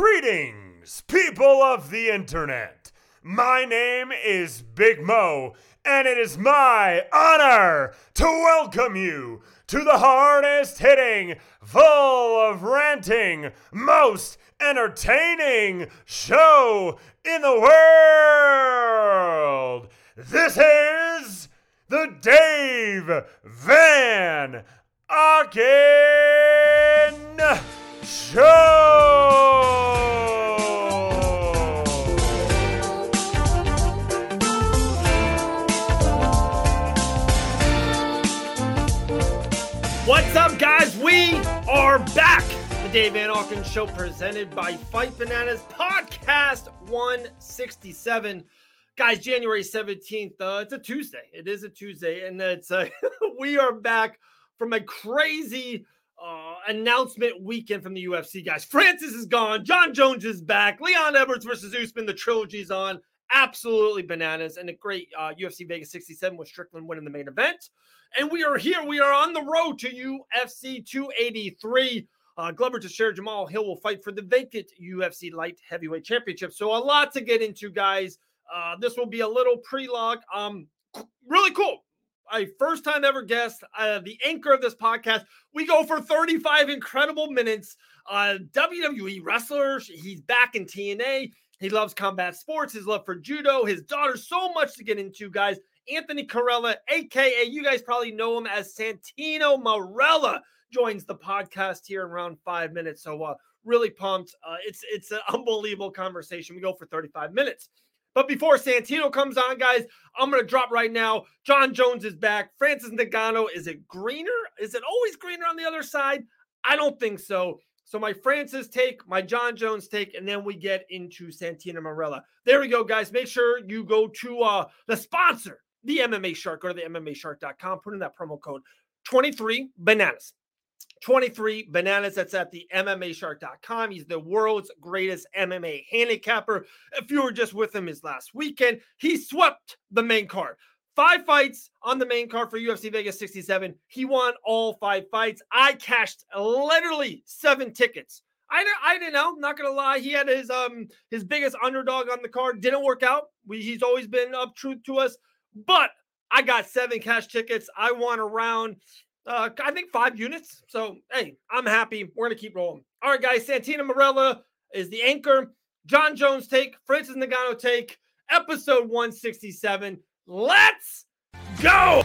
Greetings, people of the internet. My name is Big Mo, and it is my honor to welcome you to the hardest hitting, full of ranting, most entertaining show in the world. This is the Dave Van Auken Show. What's up, guys? We are back. The Dave Van Auken Show presented by Fight Bananas Podcast 167. Guys, January 17th, uh, it's a Tuesday. It is a Tuesday, and it's uh, we are back from a crazy uh, announcement weekend from the UFC, guys. Francis is gone. Jon Jones is back. Leon Edwards versus Usman. The trilogy's on. Absolutely bananas. And a great uh, UFC Vegas 67 with Strickland winning the main event. And we are here. We are on the road to UFC 283. Uh, Glover Teixeira Jamal Hill will fight for the vacant UFC Light Heavyweight Championship. So a lot to get into, guys. Uh, this will be a little pre-log. Um, really cool a first time ever guest, uh, the anchor of this podcast. We go for 35 incredible minutes. Uh, WWE wrestler. He's back in TNA. He loves combat sports, his love for judo, his daughter, so much to get into, guys. Anthony Carelli, aka you guys probably know him as Santino Marella, joins the podcast here in around five minutes. So uh, really pumped. Uh, it's it's an unbelievable conversation. We go for 35 minutes. But before Santino comes on, guys, I'm going to drop right now. Jon Jones is back. Francis Ngannou, is it greener? Is it always greener on the other side? I don't think so. So my Francis take, my Jon Jones take, and then we get into Santino Marella. There we go, guys. Make sure you go to uh, the sponsor, the MMA Shark. Go to the MMAShark.com. Put in that promo code 23 bananas. 23 bananas. That's at the MMA MMAshark.com. He's the world's greatest MMA handicapper. If you were just with him his last weekend, he swept the main card. Five fights on the main card for UFC Vegas 67. He won all five fights. I cashed literally seven tickets. I, I didn't know. Not gonna lie, he had his um his biggest underdog on the card. Didn't work out. We, he's always been up truth to us, but I got seven cash tickets. I won around uh, I think five units. So, hey, I'm happy. We're going to keep rolling. All right, guys. Santino Marella is the anchor. Jon Jones take, Francis Ngannou take, episode 167. Let's go.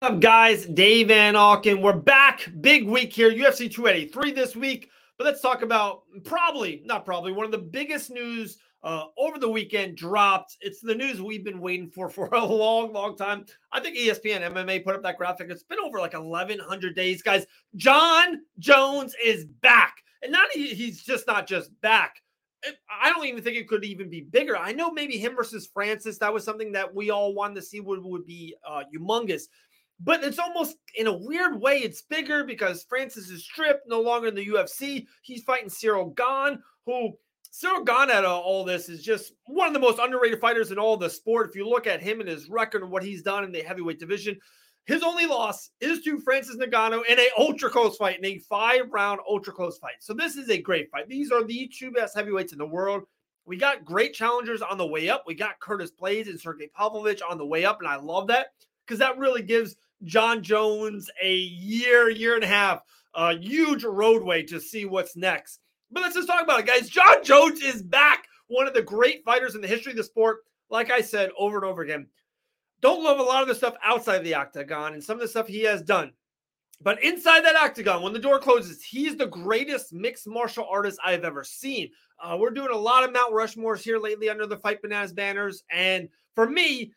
What's up, guys? Dave Van Auken. We're back. Big week here. UFC 283 this week. But let's talk about probably, not probably, one of the biggest news uh, over the weekend dropped. It's the news we've been waiting for for a long, long time. I think ESPN MMA put up that graphic. It's been over like 1,100 days, guys. Jon Jones is back. And not he's just not just back. I don't even think it could even be bigger. I know maybe him versus Francis. That was something that we all wanted to see would, would be uh, humongous. But it's almost in a weird way, it's bigger because Francis is stripped, no longer in the UFC. He's fighting Ciryl Gane, who Ciryl Gane out of all this is just one of the most underrated fighters in all the sport. If you look at him and his record and what he's done in the heavyweight division, his only loss is to Francis Ngannou in a ultra close fight, in a five round ultra close fight. So this is a great fight. These are the two best heavyweights in the world. We got great challengers on the way up. We got Curtis Blaydes and Sergey Pavlovich on the way up, and I love that because that really gives Jon Jones a year, year and a half, a huge roadway to see what's next. But let's just talk about it, guys. Jon Jones is back, one of the great fighters in the history of the sport. Like I said over and over again, don't love a lot of the stuff outside the octagon and some of the stuff he has done. But inside that octagon, when the door closes, he's the greatest mixed martial artist I've ever seen. Uh, we're doing a lot of Mount Rushmores here lately under the Fight Bananas banners. And for me,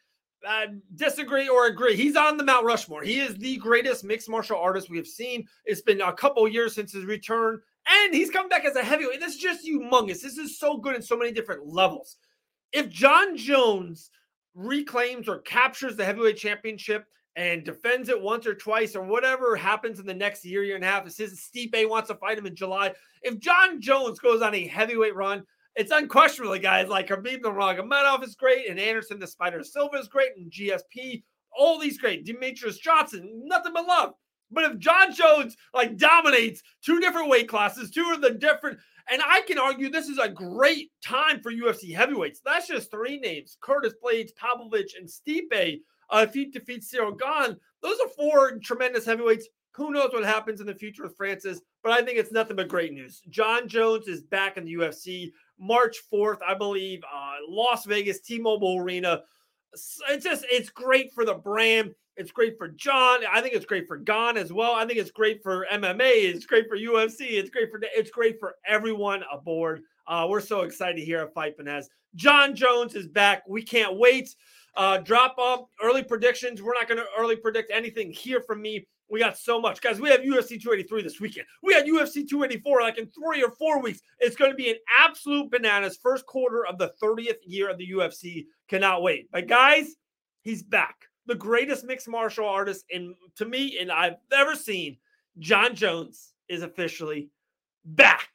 uh, disagree or agree. He's on the Mount Rushmore. He is the greatest mixed martial artist we have seen. It's been a couple years since his return, and he's coming back as a heavyweight. This is just humongous. This is so good in so many different levels. If Jon Jones reclaims or captures the heavyweight championship and defends it once or twice or whatever happens in the next year, year and a half, if Stipe wants to fight him in July, if Jon Jones goes on a heavyweight run, it's unquestionably, guys, like Khabib Nurmagomedov is great, and Anderson the Spider Silva is great, and GSP all these great Demetrious Johnson, nothing but love. But if Jon Jones like dominates two different weight classes, two of the different, and I can argue this is a great time for UFC heavyweights. That's just three names: Curtis Blaydes, Pavlovich, and Stipe. Uh, if he defeats Ciryl Gane, those are four tremendous heavyweights. Who knows what happens in the future with Francis? But I think it's nothing but great news. Jon Jones is back in the UFC March 4th, I believe, uh, Las Vegas, T-Mobile Arena. It's just it's great for the brand. It's great for Jon. I think it's great for Gane as well. I think it's great for MMA. It's great for UFC. It's great for it's great for everyone aboard. Uh, we're so excited here at Fight Bananas. Jon Jones is back. We can't wait. Uh, drop off early predictions. We're not going to early predict anything here from me. We got so much, guys. We have UFC 283 this weekend. We had UFC 284 like in three or four weeks. It's going to be an absolute bananas first quarter of the 30th year of the UFC. Cannot wait. But guys, he's back. The greatest mixed martial artist in to me and I've ever seen. Jon Jones is officially back.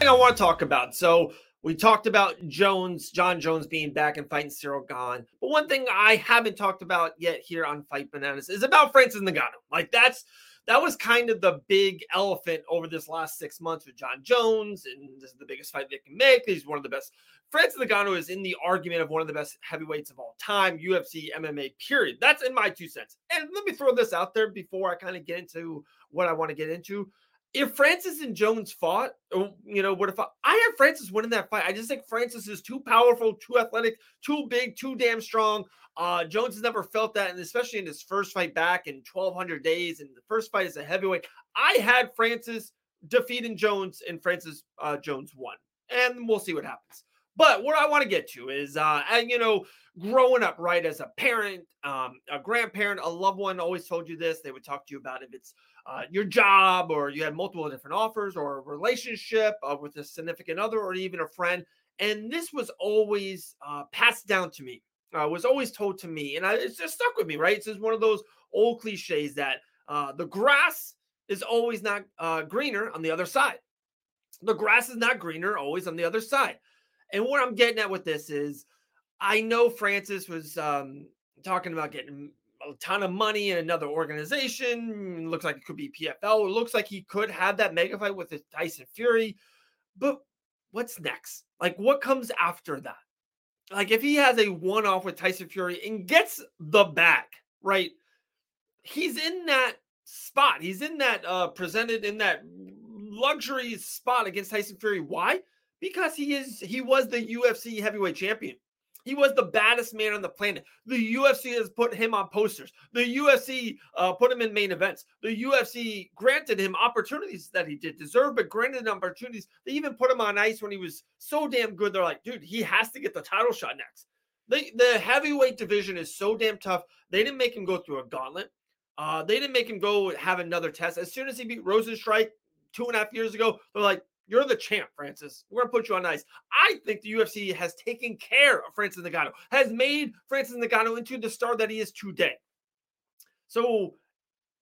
I want to talk about. So we talked about Jones, Jon Jones being back and fighting Ciryl Gane. But one thing I haven't talked about yet here on Fight Bananas is about Francis Ngannou. Like that's that was kind of the big elephant over this last six months with Jon Jones, and this is the biggest fight they can make. He's one of the best. Francis Ngannou is in the argument of one of the best heavyweights of all time, UFC, MMA, period. That's in my two cents. And let me throw this out there before I kind of get into what I want to get into if Francis and Jones fought, oh, you know, have fought, I had Francis winning that fight. I just think Francis is too powerful, too athletic, too big, too damn strong. Uh, Jones has never felt that, and especially in his first fight back in 1,200 days, and the first fight is a heavyweight, I had Francis defeating Jones, and Francis uh, Jones won, and we'll see what happens. But what I want to get to is, uh, and you know, growing up, right, as a parent, um, a grandparent, a loved one always told you this. They would talk to you about if it's uh, your job or you had multiple different offers or a relationship uh, with a significant other or even a friend. And this was always uh, passed down to me, uh, was always told to me. And I, it's just stuck with me, right? It's just one of those old cliches that uh, the grass is always not uh, greener on the other side. The grass is not greener always on the other side. And what I'm getting at with this is I know Francis was um, talking about getting a ton of money in another organization. Looks like it could be PFL. It looks like he could have that mega fight with Tyson Fury. But what's next? Like, what comes after that? Like, if he has a one off with Tyson Fury and gets the back, right? He's in that spot. He's in that uh presented in that luxury spot against Tyson Fury. Why? Because he is he was the UFC heavyweight champion. He was the baddest man on the planet. The UFC has put him on posters. The UFC uh, put him in main events. The UFC granted him opportunities that he did deserve, but granted him opportunities. They even put him on ice when he was so damn good. They're like, dude, he has to get the title shot next. The, the heavyweight division is so damn tough. They didn't make him go through a gauntlet. Uh, they didn't make him go have another test. As soon as he beat Rozenstruik two and a half years ago, they're like, you're the champ, Francis. We're gonna put you on ice. I think the UFC has taken care of Francis Ngannou, has made Francis Ngannou into the star that he is today. So,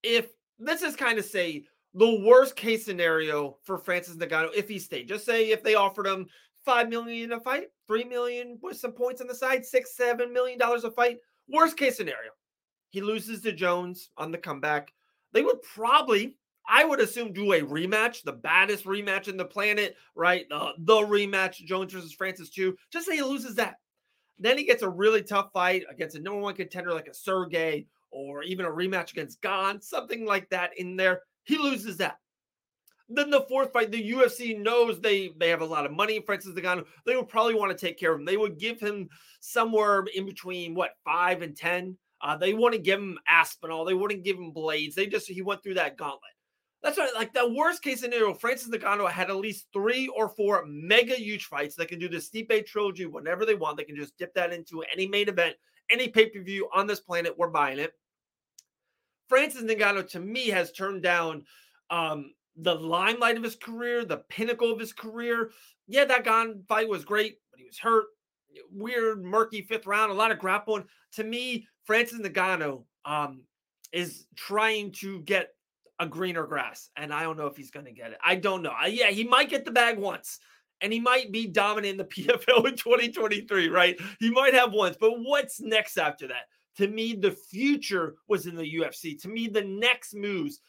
if let's just kind of say the worst case scenario for Francis Ngannou, if he stayed, just say if they offered him five million a fight, three million with some points on the side, six, seven million dollars a fight. Worst case scenario, he loses to Jones on the comeback. They would probably I would assume do a rematch, the baddest rematch in the planet, right? The rematch, Jones versus Francis too. Just say he loses that. Then he gets a really tough fight against a number one contender like a Sergey or even a rematch against Gane, something like that in there. He loses that. Then the fourth fight, the UFC knows they they have a lot of money. Francis Ngannou, they would probably want to take care of him. They would give him somewhere in between what five and ten. Uh, they want to give him Aspinall. They wouldn't give him Blaydes. They just he went through that gauntlet. That's right. Like the worst case scenario, Francis Ngannou had at least three or four mega huge fights. They can do the Stipe trilogy whenever they want. They can just dip that into any main event, any pay per view on this planet. We're buying it. Francis Ngannou, to me, has turned down um, the limelight of his career, the pinnacle of his career. Yeah, that Gane fight was great, but he was hurt. Weird, murky fifth round, a lot of grappling. To me, Francis Ngannou um, is trying to get a greener grass, and I don't know if he's going to get it. I don't know. I, yeah, he might get the bag once, and he might be dominant in the PFL in 2023, right? He might have once, but what's next after that? To me, the future was in the UFC. To me, the next moves,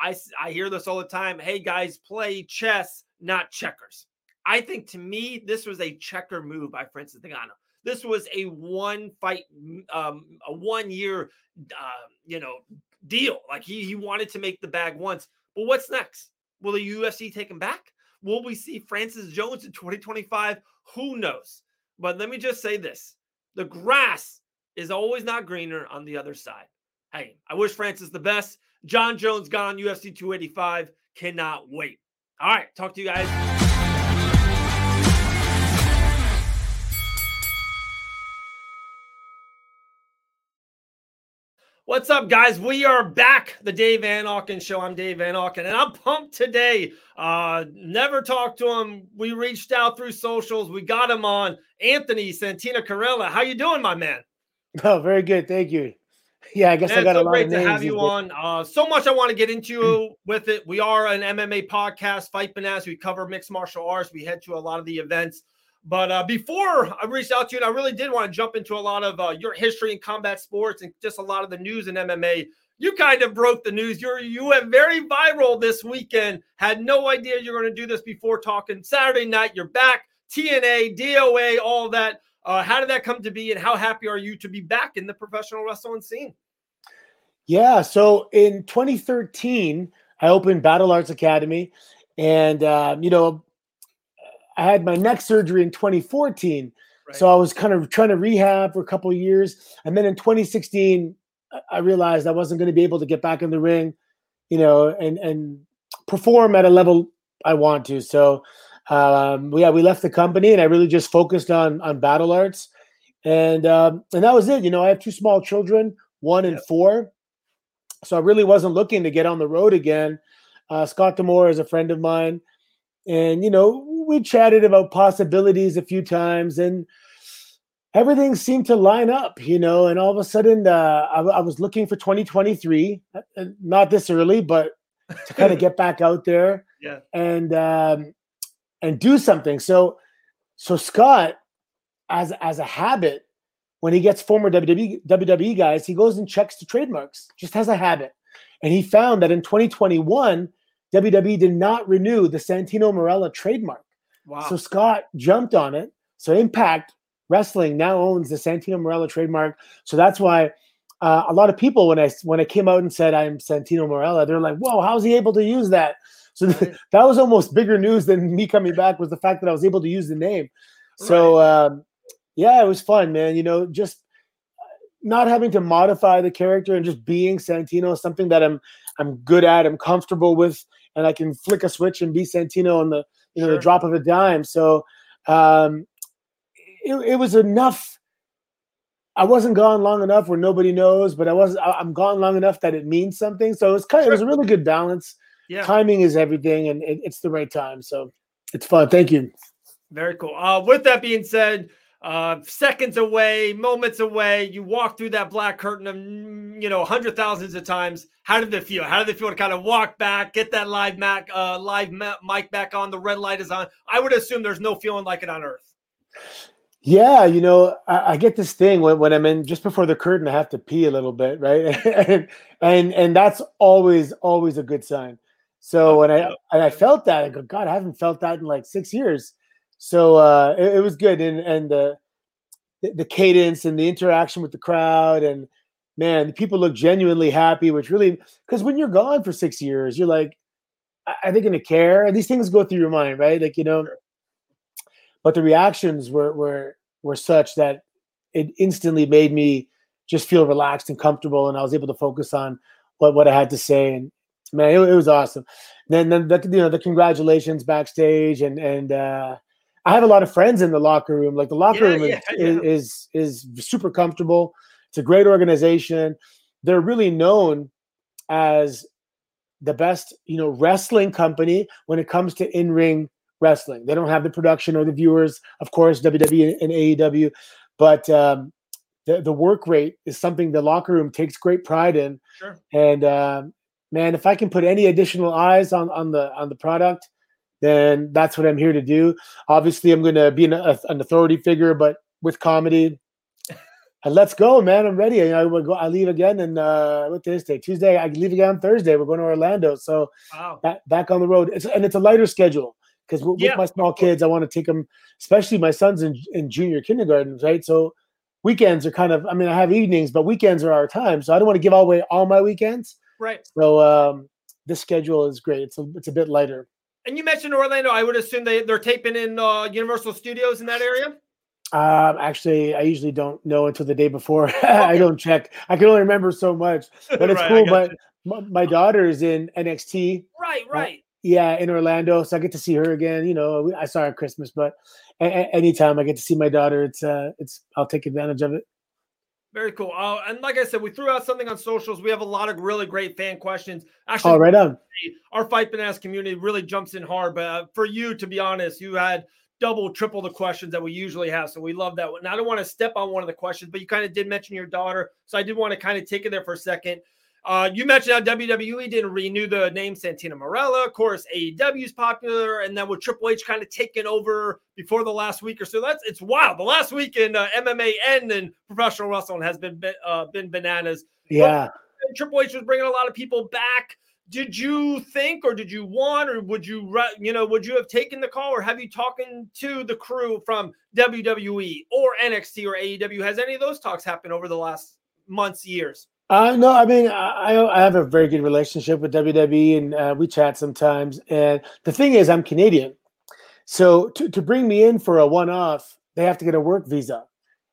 I, I hear this all the time. Hey, guys, play chess, not checkers. I think to me, this was a checker move by Francis Ngannou. This was a one fight, um, a one year, uh, you know, deal. Like he he wanted to make the bag once. But what's next? Will the UFC take him back? Will we see Francis Jones in 2025? Who knows? But let me just say this: the grass is always not greener on the other side. Hey, I wish Francis the best. Jon Jones got on UFC 285. Cannot wait. All right, talk to you guys. What's up, guys? We are back, the Dave Van Auken Show. I'm Dave Van Auken, and I'm pumped today. Uh, never talked to him. We reached out through socials. We got him on. Anthony Santino Carelli. How you doing, my man? Oh, very good. Thank you. Yeah, I guess man, I got so a lot of names great to have you on. Uh, so much I want to get into with it. We are an MMA podcast, Fight Bananas. We cover mixed martial arts. We head to a lot of the events. But uh, before I reached out to you, and I really did want to jump into a lot of uh, your history in combat sports and just a lot of the news in MMA. You kind of broke the news. You're you went very viral this weekend. Had no idea you're going to do this before talking Saturday night. You're back. TNA, DOA, all that. Uh, how did that come to be, and how happy are you to be back in the professional wrestling scene? Yeah, so in 2013, I opened Battle Arts Academy, and um, you know I had my neck surgery in 2014. Right. So I was kind of trying to rehab for a couple of years. And then in 2016, I realized I wasn't going to be able to get back in the ring, you know, and and perform at a level I want to. So um, yeah, we left the company and I really just focused on on battle arts. And um, and that was it. You know, I have two small children, one and four. So I really wasn't looking to get on the road again. Uh, Scott D'Amore is a friend of mine and you know we chatted about possibilities a few times and everything seemed to line up you know and all of a sudden uh, I, I, was looking for 2023 uh, not this early but to kind of get back out there yeah. and um, and do something. So so scott as as a habit when he gets former WWE, WWE guys he goes and checks the trademarks just has a habit. And he found that in 2021 WWE did not renew the Santino Marella trademark. Wow. So Scott jumped on it. So Impact Wrestling now owns the Santino Marella trademark. So that's why uh, a lot of people, when I when I came out and said I'm Santino Marella, they're like, "Whoa, how's he able to use that?" So th- that was almost bigger news than me coming back was the fact that I was able to use the name. So um, yeah, it was fun, man. You know, just not having to modify the character and just being Santino, something that I'm I'm good at, I'm comfortable with, and I can flick a switch and be Santino on the you know sure. the drop of a dime. So um, it, it was enough. I wasn't gone long enough where nobody knows, but I was I'm gone long enough that it means something. So it's kind of, it was a really good balance. Yeah. Timing is everything, and it, it's the right time. So it's fun. Thank you. Very cool. Uh, with that being said, uh, seconds away, moments away. You walk through that black curtain of you know hundred thousands of times. How did it feel? How did it feel to kind of walk back, get that live Mac, uh, live mic back on? The red light is on. I would assume there's no feeling like it on Earth. Yeah, you know, I, I, get this thing when, when I'm in just before the curtain, I have to pee a little bit, right? and, and and that's always always a good sign. So when I and I felt that, I go, God, I haven't felt that in like six years. So uh, it, it, was good, and and the the cadence and the interaction with the crowd, and man, the people look genuinely happy, which really because when you're gone for six years, you're like, are they going to care? These things go through your mind, right? Like you know, but the reactions were were were such that it instantly made me just feel relaxed and comfortable, and I was able to focus on what what I had to say, and man, it, it was awesome. Then, then the, you know the congratulations backstage, and and uh, I have a lot of friends in the locker room. Like the locker yeah, room yeah, is, yeah. is, is is super comfortable. It's a great organization. They're really known as the best, you know, wrestling company when it comes to in-ring wrestling. They don't have the production or the viewers, of course, WWE and AEW, but um, the the work rate is something the locker room takes great pride in. Sure. And um, man, if I can put any additional eyes on on the on the product, then that's what I'm here to do. Obviously, I'm going to be an, a, an authority figure, but with comedy. And let's go, man! I'm ready. I will go. I leave again, and uh, what day is today? Tuesday. I leave again on Thursday. We're going to Orlando, so Wow. back, back on the road. It's, and it's a lighter schedule because with Yeah, my small kids, I want to take them, especially my sons in, in junior kindergarten, right? So weekends are kind of, I mean, I have evenings, but weekends are our time. So I don't want to give away all my weekends. Right. So um, this schedule is great. It's a, it's a bit lighter. And you mentioned Orlando. I would assume they, they're taping in uh, Universal Studios in that area. Um, actually, I usually don't know until the day before. I don't check. I can only remember so much, but it's Right, cool. But my, my daughter is in NXT. Right, right. Yeah, in Orlando, so I get to see her again. You know, I saw her at Christmas, but a- anytime I get to see my daughter, it's uh, it's I'll take advantage of it. Very cool. Uh, and like I said, we threw out something on socials. We have a lot of really great fan questions. Actually, Oh, right on. our Fight Bananas community really jumps in hard. But uh, for you, to be honest, you had double, triple the questions that we usually have. So we love that. one. And I don't want to step on one of the questions, but you kind of did mention your daughter. So I did want to kind of take it there for a second. Uh, you mentioned how WWE didn't renew the name Santino Marella. Of course, AEW is popular, and then with Triple H kind of taking over before the last week or so, that's it's wild. The last week in uh, MMA and in professional wrestling has been uh, been bananas. Yeah. and Triple H was bringing a lot of people back. Did you think, or did you want, or would you, you know, would you have taken the call, or have you talking to the crew from WWE or NXT or AEW? Has any of those talks happened over the last months, years? Uh, no, I mean, I, I have a very good relationship with WWE, and uh, we chat sometimes. And the thing is, I'm Canadian, so to to bring me in for a one-off, they have to get a work visa.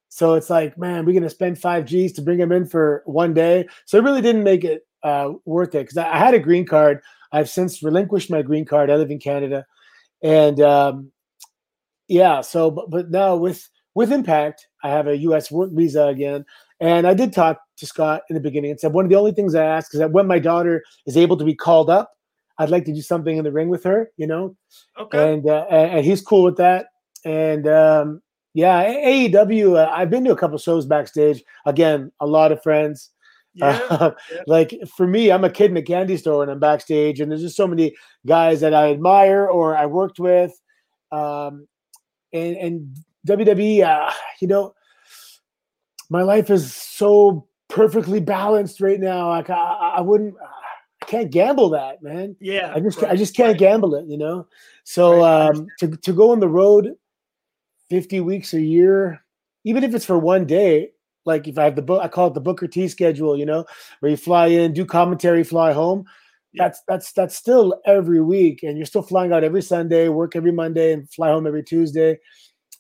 So it's like, man, we're gonna spend five G's to bring them in for one day. So it really didn't make it uh, worth it because I, I had a green card. I've since relinquished my green card. I live in Canada, and um, yeah. So, but, but now with with Impact, I have a U.S. work visa again. And I did talk to Scott in the beginning and said one of the only things I ask is that when my daughter is able to be called up, I'd like to do something in the ring with her, you know, Okay. and uh, and he's cool with that. And um, yeah, AEW, uh, I've been to a couple shows backstage. Again, a lot of friends. yeah. Uh, yeah. like for me, I'm a kid in a candy store and I'm backstage, and there's just so many guys that I admire or I worked with. Um, and and WWE, uh, you know, my life is so perfectly balanced right now. Like I, I wouldn't, I can't gamble that, man. yeah. I just right, I just can't right. gamble it, you know. So Right, um, to to go on the road, fifty weeks a year, even if it's for one day, like if I have the book, I call it the Booker T schedule, you know, where you fly in, do commentary, fly home. Yeah. That's that's that's still every week, and you're still flying out every Sunday, work every Monday, and fly home every Tuesday.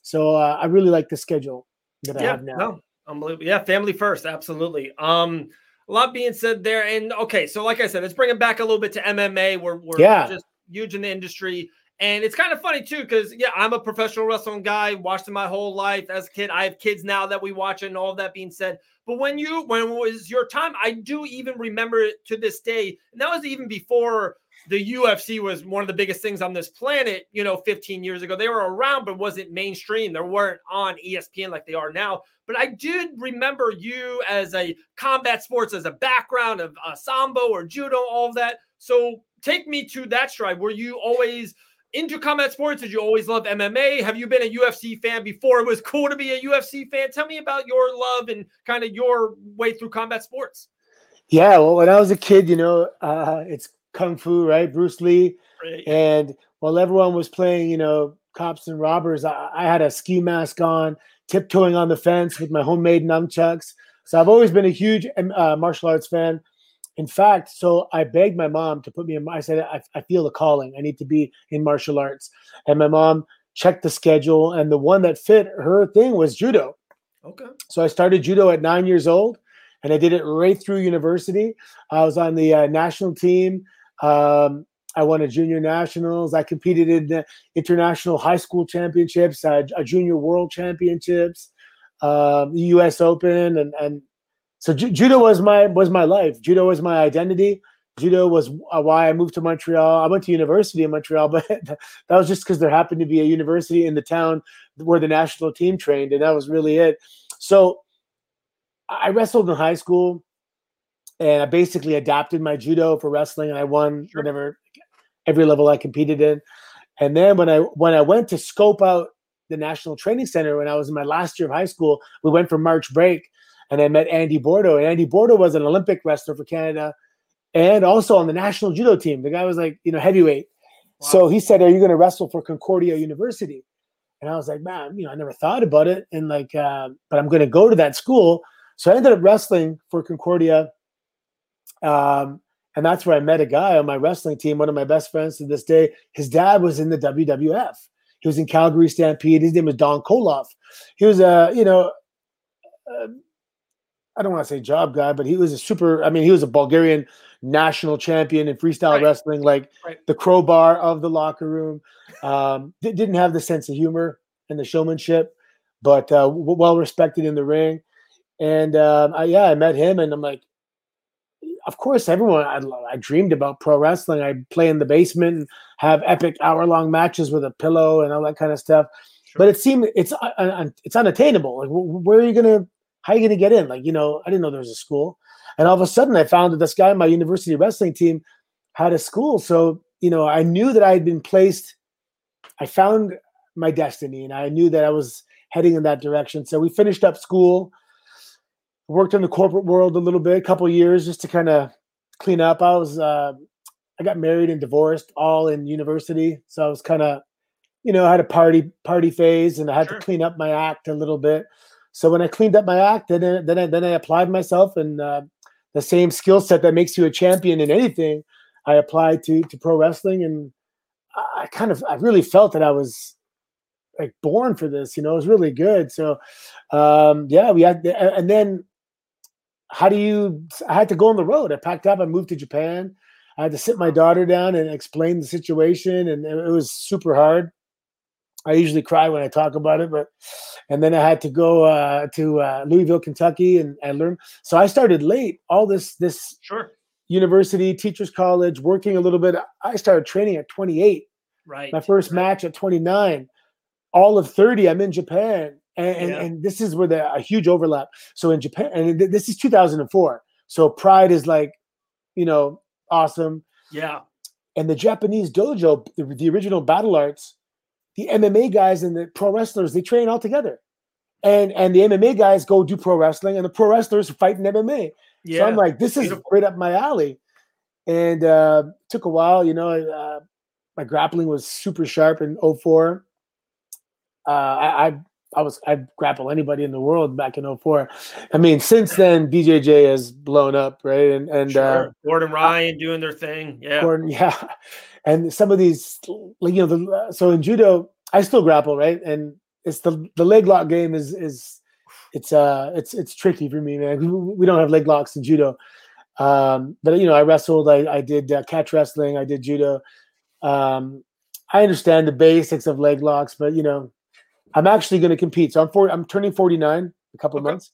So uh, I really like the schedule that I have now. No, unbelievable. Yeah, family first, absolutely. Um, a lot being said there, and okay, so like I said, let's bring it back a little bit to MMA. We're we're Yeah. just huge in the industry, and it's kind of funny too, because yeah, I'm a professional wrestling guy, watched it my whole life as a kid. I have kids now that we watch it, and all that being said, but when you when it was your time, I do even remember it to this day, and that was even before the UFC was one of the biggest things on this planet, you know, 15 years ago. They were around, but wasn't mainstream. They weren't on ESPN like they are now. But I did remember you as a combat sports, as a background of uh, sambo or judo, all of that. So take me to that stride. Were you always into combat sports? Did you always love MMA? Have you been a UFC fan before it was cool to be a UFC fan? Tell me about your love and kind of your way through combat sports. Yeah, well, when I was a kid, you know, uh, it's kung fu, right? Bruce Lee. Right. And while everyone was playing, you know, cops and robbers, I, I had a ski mask on, tiptoeing on the fence with my homemade nunchucks. So I've always been a huge um, uh, martial arts fan. In fact, so I begged my mom to put me in. I said, I, I feel the calling. I need to be in martial arts. And my mom checked the schedule, and the one that fit her thing was judo. Okay. So I started judo at nine years old, and I did it right through university. I was on the uh, national team. Um, I won a junior nationals. I competed in the international high school championships, uh, a junior world championships, um, the U.S. Open, and and so ju- judo was my was my life. Judo was my identity. Judo was uh, why I moved to Montreal. I went to university in Montreal, but that was just because there happened to be a university in the town where the national team trained, and that was really it. So I wrestled in high school, and I basically adapted my judo for wrestling, and I won Sure. whatever every level I competed in. And then when I when I went to scope out the National Training Center when I was in my last year of high school, we went for March break, and I met Andy Bordeaux. And Andy Bordeaux was an Olympic wrestler for Canada, and also on the national judo team. The guy was like you know heavyweight. Wow. So he said, "Are you going to wrestle for Concordia University?" And I was like, "Man, you know, I never thought about it." And like, uh, but I'm going to go to that school. So I ended up wrestling for Concordia. Um, and that's where I met a guy on my wrestling team, one of my best friends to this day. His dad was in the WWF. He was in Calgary Stampede. His name was Don Koloff. He was a, you know, uh, I don't want to say job guy, but he was a super, I mean, he was a Bulgarian national champion in freestyle right. wrestling, like right. the crowbar of the locker room. Um, didn't have the sense of humor and the showmanship, but uh, well respected in the ring. And um, I, yeah, I met him, and I'm like, of course, everyone I, I dreamed about pro wrestling. I'd play in the basement and have epic hour long matches with a pillow and all that kind of stuff. Sure. But it seemed it's uh, uh it's unattainable. Like, where are you gonna? How are you gonna get in? Like, you know, I didn't know there was a school, and all of a sudden, I found that this guy on my university wrestling team had a school. So, you know, I knew that I had been placed. I found my destiny, and I knew that I was heading in that direction. So we finished up school worked in the corporate world a little bit, a couple years just to kind of clean up. I was uh, I got married and divorced all in university, so I was kind of you know I had a party party phase and I had sure. to clean up my act a little bit. So when I cleaned up my act, then I, then I, then I applied myself and uh, the same skill set that makes you a champion in anything. I applied to to pro wrestling and I kind of I really felt that I was like born for this. You know, it was really good. So um, yeah, we had and then how do you i had to go on the road. I packed up i moved to japan. I had to sit my daughter down and explain the situation and it was super hard. I usually cry when i talk about it but and then i had to go uh, to uh, louisville kentucky and, and learn so i started late. All this this sure. university teachers college working a little bit i started training at 28 right. My first right. match at 29 all of 30 i'm in japan and, and, yeah. and this is where the a huge overlap. So in Japan, and this is 2004. So Pride is like, you know, awesome. Yeah. And the Japanese dojo, the, the original battle arts, the MMA guys and the pro wrestlers, they train all together. And and the MMA guys go do pro wrestling, and the pro wrestlers fight in MMA. Yeah. So I'm like, this is Beautiful. right up my alley. And uh, took a while, you know. Uh, my grappling was super sharp in 04. Uh, I, I I was I'd grapple anybody in the world back in 04. I mean, since then BJJ has blown up, right? And and sure. uh, Gordon Ryan doing their thing, yeah, Gordon, yeah. And some of these, like you know, the, so in judo, I still grapple, right? And it's the the leg lock game is is it's uh it's it's tricky for me, man. We don't have leg locks in judo, um, but you know, I wrestled, I I did uh, catch wrestling, I did judo. Um, I understand the basics of leg locks, but you know I'm actually going to compete. So I'm for, I'm turning 49 a couple okay. months,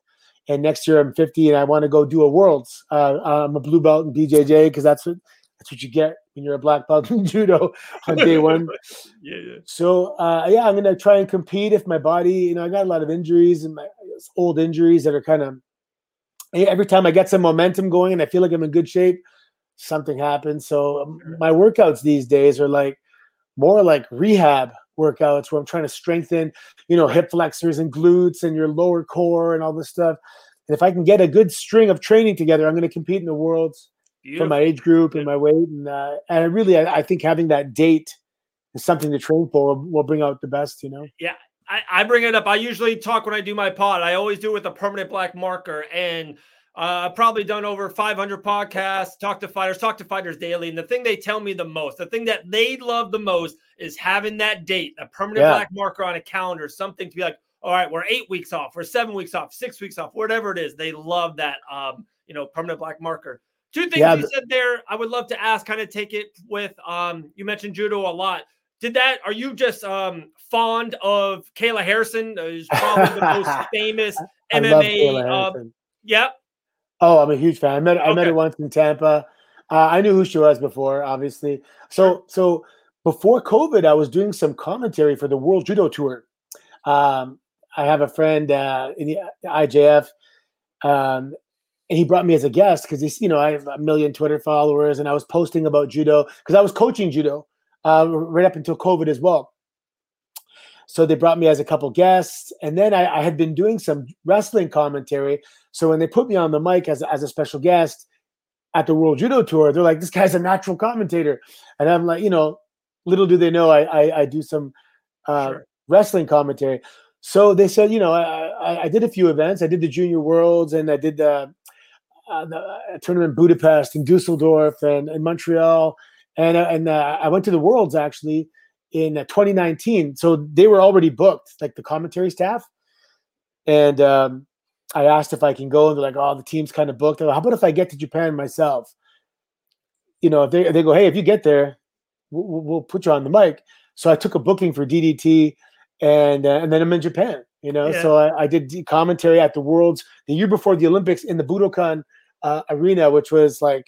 and next year I'm 50, and I want to go do a worlds. Uh, I'm a blue belt in BJJ because that's what that's what you get when you're a black belt in judo on day one. yeah, yeah. So uh, yeah, I'm going to try and compete if my body. You know, I got a lot of injuries and my old injuries that are kind of. Every time I get some momentum going and I feel like I'm in good shape, something happens. So um, my workouts these days are like more like rehab workouts where I'm trying to strengthen, you know, hip flexors and glutes and your lower core and all this stuff. And if I can get a good string of training together, I'm going to compete in the worlds Beautiful. for my age group and my weight. And uh, and I really, I, I, think having that date is something to train for will, will bring out the best. You know. Yeah. I, I bring it up. I usually talk when I do my pod. I always do it with a permanent black marker. And uh, I've probably done over 500 podcasts, talk to fighters, talk to fighters daily. And the thing they tell me the most, the thing that they love the most is having that date, a permanent yeah. black marker on a calendar, something to be like, all right, we're eight weeks off, we're seven weeks off, six weeks off, whatever it is. They love that, um, you know, permanent black marker. Two things yeah, you said there, I would love to ask, kind of take it with, um, you mentioned judo a lot. Did that, are you just um, fond of Kayla Harrison, who's probably the most famous MMA? Um, yep. Oh, I'm a huge fan. I met okay. I met her once in Tampa. Uh, I knew who she was before, obviously. So so before COVID, I was doing some commentary for the World Judo Tour. Um, I have a friend uh, in the IJF, um, and he brought me as a guest because he's you know I have a million Twitter followers, and I was posting about judo because I was coaching judo uh, right up until COVID as well. So they brought me as a couple guests, and then I, I, had been doing some wrestling commentary. So when they put me on the mic as, as a special guest at the World Judo Tour, they're like, "This guy's a natural commentator," and I'm like, you know, little do they know I I, I do some uh, sure. wrestling commentary. So they said, you know, I, I, I, did a few events. I did the Junior Worlds, and I did the, uh, the uh, tournament in Budapest and Dusseldorf and, and Montreal, and uh, and uh, I went to the Worlds actually in uh, 2019. So they were already booked, like the commentary staff. And um, I asked if I can go, and they're like, "Oh, the team's kind of booked." Like, How about if I get to Japan myself? You know, if they they go, "Hey, if you get there, we'll, we'll put you on the mic." So I took a booking for DDT and uh, and then I'm in Japan. You know, yeah. so I, I, did commentary at the Worlds the year before the Olympics in the Budokan uh, arena, which was like,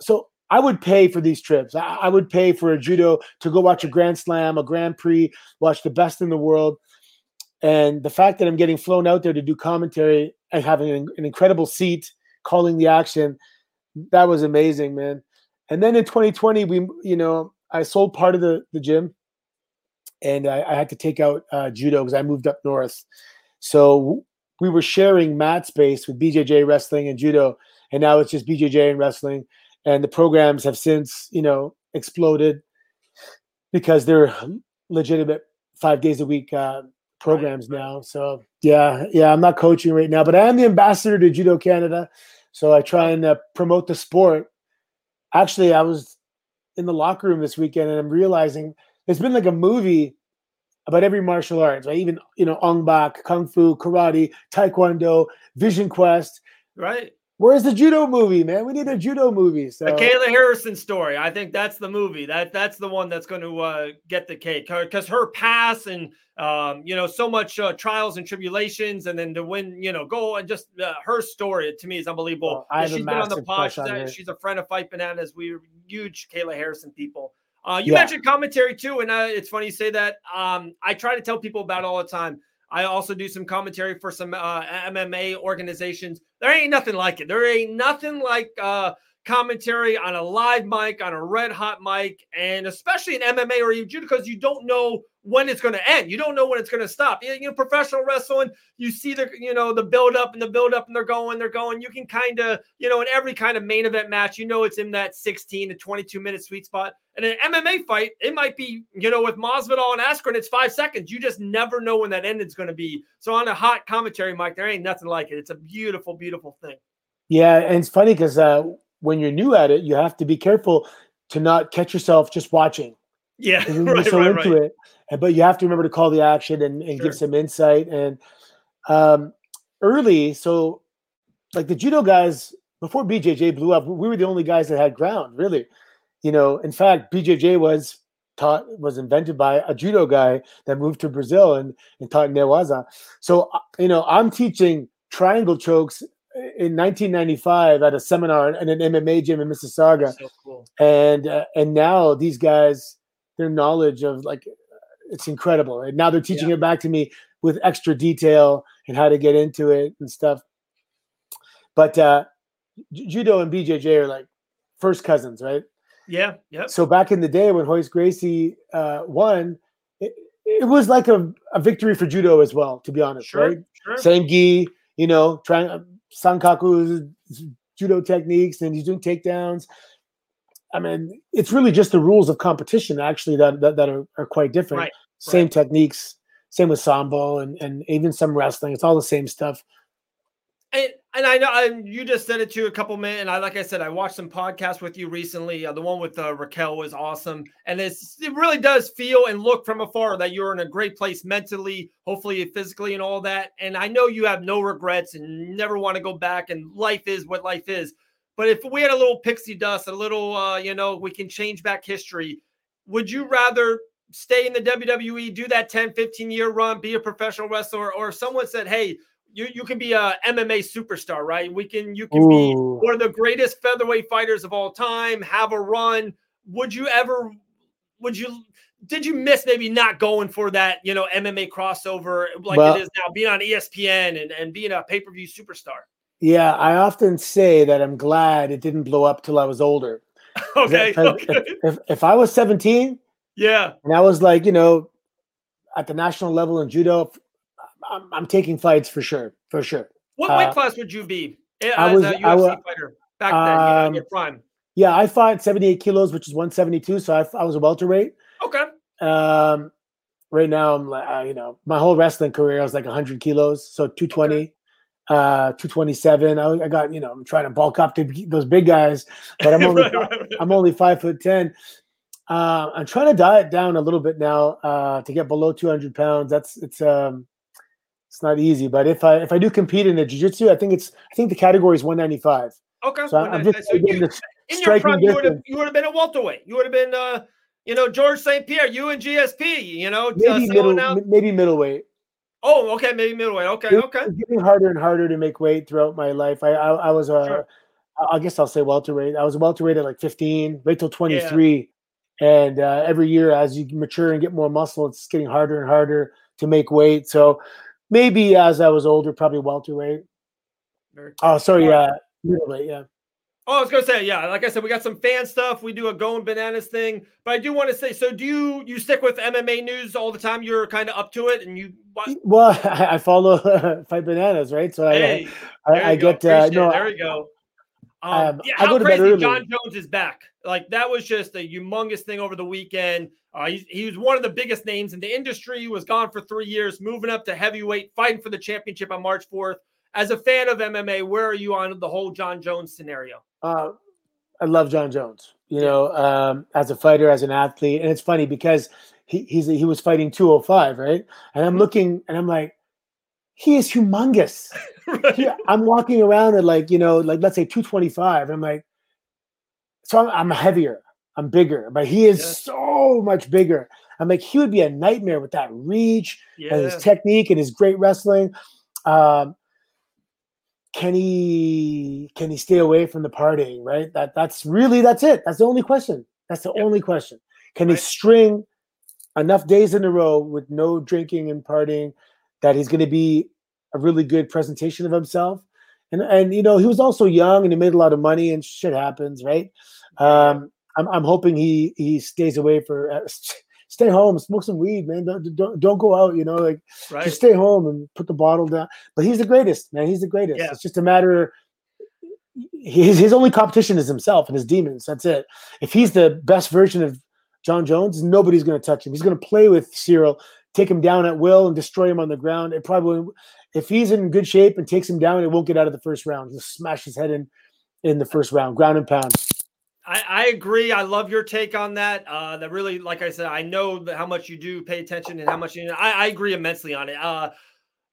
so I would pay for these trips. I, I, would pay for a judo to go watch a Grand Slam, a Grand Prix, watch the best in the world, and the fact that I'm getting flown out there to do commentary and having an, an incredible seat, calling the action, that was amazing, man. And then in 2020, we, you know, I sold part of the the gym and I, I had to take out uh, judo because I moved up north. So we were sharing mat space with BJJ wrestling and judo, and now it's just BJJ and wrestling. And the programs have since, you know, exploded because they're legitimate five days a week uh, programs right. now. So yeah, yeah, I'm not coaching right now, but I am the ambassador to Judo Canada. So I try and uh, promote the sport. Actually, I was in the locker room this weekend, and I'm realizing it's been like a movie about every martial arts, right? Even you know, Ong Bak, Kung Fu, Karate, Taekwondo, Vision Quest. Right. Where's the judo movie, man? We need a judo movie. So. The Kayla Harrison story. I think that's the movie. That that's the one that's going to uh, get the cake because her past and um, you know so much uh, trials and tribulations, and then to win, you know, go and just uh, her story to me is unbelievable. Well, she's been on the pod. She's, she's, a friend of Fight Bananas. We're huge Kayla Harrison people. Uh, you yeah. mentioned commentary too, and uh, it's funny you say that. Um, I try to tell people about all the time. I also do some commentary for some uh, MMA organizations. There ain't nothing like it. There ain't nothing like uh, commentary on a live mic, on a red hot mic, and especially in MMA or even because you don't know when it's going to end. You don't know when it's going to stop. You know, professional wrestling, you see the you know the build up and the build up, and they're going, they're going. You can kind of you know in every kind of main event match, you know it's in that 16 to 22 minute sweet spot. And an MMA fight, it might be you know with Masvidal and Askren, it's five seconds. You just never know when that ending's going to be. So on a hot commentary mic, there ain't nothing like it. It's a beautiful, beautiful thing. Yeah, and it's funny because uh, when you're new at it, you have to be careful to not catch yourself just watching yeah, right, so right, into right. it. And, but you have to remember to call the action and, and sure. give some insight. And um, early, so like the judo guys before BJJ blew up, we were the only guys that had ground, really. You know, in fact, BJJ was taught was invented by a judo guy that moved to Brazil and, and taught newaza. So uh, you know, I'm teaching triangle chokes in 1995 at a seminar in an MMA gym in Mississauga, so cool. and uh, and now these guys their knowledge of like it's incredible. And now they're teaching yeah. it back to me with extra detail and how to get into it and stuff. But uh, judo and BJJ are like first cousins, right? Yeah, yeah. So back in the day when Royce Gracie uh, won, it, it, was like a, a victory for judo as well, to be honest, sure, right? Sure. Same gi, you know, trying uh, sankaku judo techniques, and he's doing takedowns. I mean, it's really just the rules of competition actually that that, that are, are quite different. Right. Same right. techniques, same with sambo and and even some wrestling. It's all the same stuff. And, and I know I, you just said it to a couple minutes. And I, like I said, I watched some podcasts with you recently. Uh, the one with uh, Raquel was awesome, and it's, it really does feel and look from afar that you're in a great place mentally, hopefully physically, and all that. And I know you have no regrets and never want to go back. And life is what life is. But if we had a little pixie dust, a little, uh, you know, we can change back history, would you rather stay in the WWE, do that 10, 15 year run, be a professional wrestler, or if someone said, hey, you, you can be a MMA superstar, right? We can you can Ooh. be one of the greatest featherweight fighters of all time, have a run. Would you ever would you did you miss maybe not going for that, you know, MMA crossover like well, it is now, being on ESPN and, and being a pay-per-view superstar? Yeah, I often say that I'm glad it didn't blow up till I was older Okay. If, okay. if, if I was 17 Yeah. and I was like, you know, at the national level in judo, I'm, I'm taking fights for sure, for sure. What weight Uh, class would you be as I was- a I UFC wa- fighter back then? Um, your prime. Yeah, I fought 78 kilos, which is 172, so I, I was a welterweight. Okay. Um, right now, I'm like, uh, you know, my whole wrestling career, I was like 100 kilos, so 220, uh, 227. I, I got, you know, I'm trying to bulk up to those big guys, but I'm only Right, right, right. I'm only five foot ten. Uh, I'm trying to diet down a little bit now uh, to get below 200 pounds. That's it's um, it's not easy, but if I if I do compete in the jiu-jitsu, I think it's I think the category is 195. Okay. So I'm just So you- in your prime, you would have you would have been a welterweight. You would have been, uh, you know, George St. Pierre. You and GSP. You know, uh, maybe selling middle out- maybe middleweight. Oh, okay, maybe middleweight. Okay, okay. It's getting harder and harder to make weight throughout my life. I I, I was a Sure. I guess I'll say welterweight. I was welterweight at like 15, wait till 23. And uh, every year, as you mature and get more muscle, it's getting harder and harder to make weight. So maybe as I was older, probably welterweight. Very Oh, sorry, yeah, middleweight, yeah. Oh, I was gonna say, yeah. Like I said, we got some fan stuff. We do a going bananas thing, but I do want to say, so do you you stick with MMA news all the time? You're kind of up to it, and you. What? Well, I, I follow Fight Bananas, right? So Hey, I, I, I get uh, no. There we go. Um, um, yeah, I how crazy! Jon Jones is back. Like that was just a humongous thing over the weekend. Uh, he, he was one of the biggest names in the industry. He was gone for three years, moving up to heavyweight, fighting for the championship on March fourth. As a fan of MMA, where are you on the whole Jon Jones scenario? uh, I love Jon Jones. You Yeah. know, um, as a fighter, as an athlete, and it's funny because he he's he was fighting 205, right? And I'm Mhm. looking, and I'm like, he is humongous. Right. He- I'm walking around at like you know, like let's say 225. I'm like, so I'm, I'm heavier, I'm bigger, but he is Yeah. so much bigger. I'm like, he would be a nightmare with that reach and his technique and his great wrestling. Um, can he can he stay away from the partying? Right. That that's really that's it. That's the only question. That's the Yep. only question. Can he string enough days in a row with no drinking and partying that he's going to be a really good presentation of himself? And and you know he was also young and he made a lot of money and shit happens, right? Um, I'm I'm hoping he he stays away for. Uh, Stay home, smoke some weed, man. Don't, don't don't go out. You know, like right. just stay home and put the bottle down. But he's the greatest, man. He's the greatest. Yeah. It's just a matter. His his only competition is himself and his demons. That's it. If he's the best version of Jon Jones, nobody's going to touch him. He's going to play with Ciryl, take him down at will, and destroy him on the ground. It probably, if he's in good shape and takes him down, it won't get out of the first round. Just smash his head in in the first round, ground and pound. I, I agree. I love your take on that. Uh, that really, like I said, I know how much you do pay attention and how much you. I, I agree immensely on it. Uh,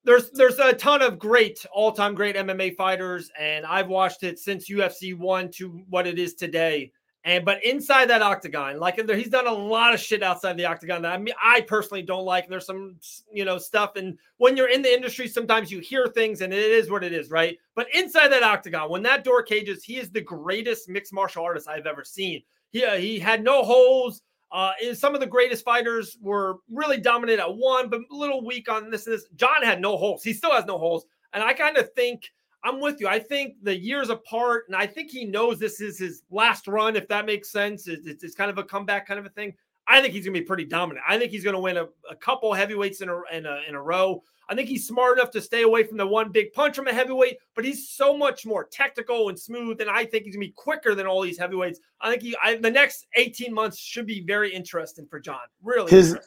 there's there's a ton of great all time great MMA fighters, and I've watched it since UFC one to what it is today. And but inside that octagon, like there- he's done a lot of shit outside the octagon that I mean I personally don't like. There's some you know stuff, and when you're in the industry, sometimes you hear things, and it is what it is, right? But inside that octagon, when that door cages, he is the greatest mixed martial artist I've ever seen. He uh, he had no holes. Uh, some of the greatest fighters were really dominant at one, but a little weak on this and this. Jon had no holes. He still has no holes, and I kind of think I'm with you. I think the years apart, and I think he knows this is his last run, if that makes sense. It's, it's, it's kind of a comeback kind of a thing. I think he's going to be pretty dominant. I think he's going to win a, a couple heavyweights in a, in a in a row. I think he's smart enough to stay away from the one big punch from a heavyweight, but he's so much more technical and smooth. And I think he's gonna be quicker than all these heavyweights. I think he, I, the next 18 months should be very interesting for Jon. Really, His-